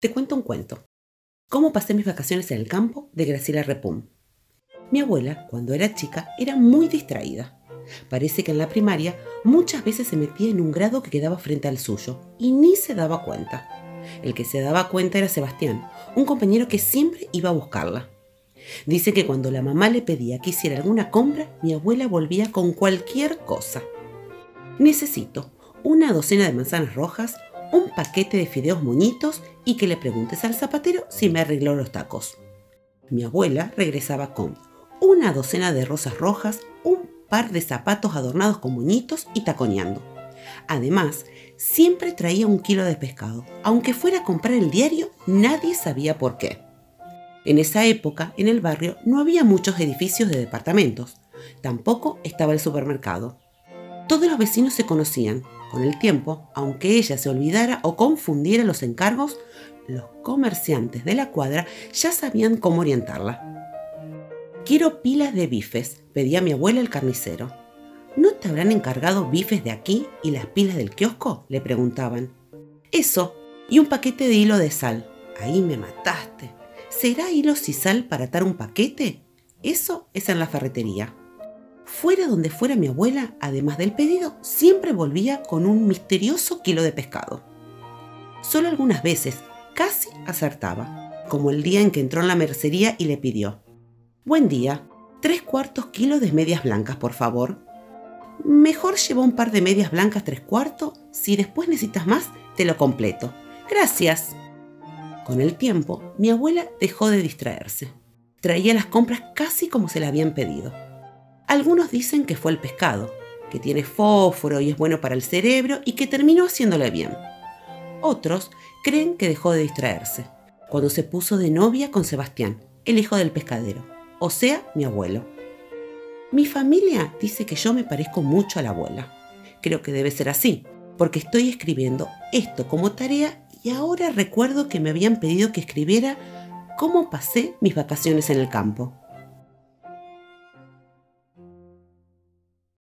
Te cuento un cuento. ¿Cómo pasé mis vacaciones en el campo? de Graciela Repum. Mi abuela, cuando era chica, era muy distraída. Parece que en la primaria muchas veces se metía en un grado que quedaba frente al suyo y ni se daba cuenta. El que se daba cuenta era Sebastián, un compañero que siempre iba a buscarla. Dice que cuando la mamá le pedía que hiciera alguna compra, mi abuela volvía con cualquier cosa. Necesito una docena de manzanas rojas, un paquete de fideos moñitos y que le preguntes al zapatero si me arregló los tacos. Mi abuela regresaba con una docena de rosas rojas, un par de zapatos adornados con moñitos y taconeando. Además, siempre traía un kilo de pescado. Aunque fuera a comprar el diario, nadie sabía por qué. En esa época, en el barrio, no había muchos edificios de departamentos. Tampoco estaba el supermercado. Todos los vecinos se conocían con el tiempo, aunque ella se olvidara o confundiera los encargos, los comerciantes de la cuadra ya sabían cómo orientarla. Quiero pilas de bifes, pedía mi abuela el carnicero. ¿No te habrán encargado bifes de aquí y las pilas del kiosco? le preguntaban. Eso, y un paquete de hilo de sal. Ahí me mataste. ¿Será hilo y sal para atar un paquete? Eso es en la ferretería. Fuera donde fuera mi abuela, además del pedido, siempre volvía con un misterioso kilo de pescado. Solo algunas veces casi acertaba, como el día en que entró en la mercería y le pidió, Buen día, tres cuartos kilos de medias blancas, por favor. Mejor lleva un par de medias blancas tres cuartos, si después necesitas más, te lo completo. Gracias. Con el tiempo, mi abuela dejó de distraerse. Traía las compras casi como se le habían pedido algunos dicen que fue el pescado, que tiene fósforo y es bueno para el cerebro y que terminó haciéndole bien. Otros creen que dejó de distraerse, cuando se puso de novia con Sebastián, el hijo del pescadero, o sea, mi abuelo. Mi familia dice que yo me parezco mucho a la abuela. Creo que debe ser así, porque estoy escribiendo esto como tarea y ahora recuerdo que me habían pedido que escribiera cómo pasé mis vacaciones en el campo.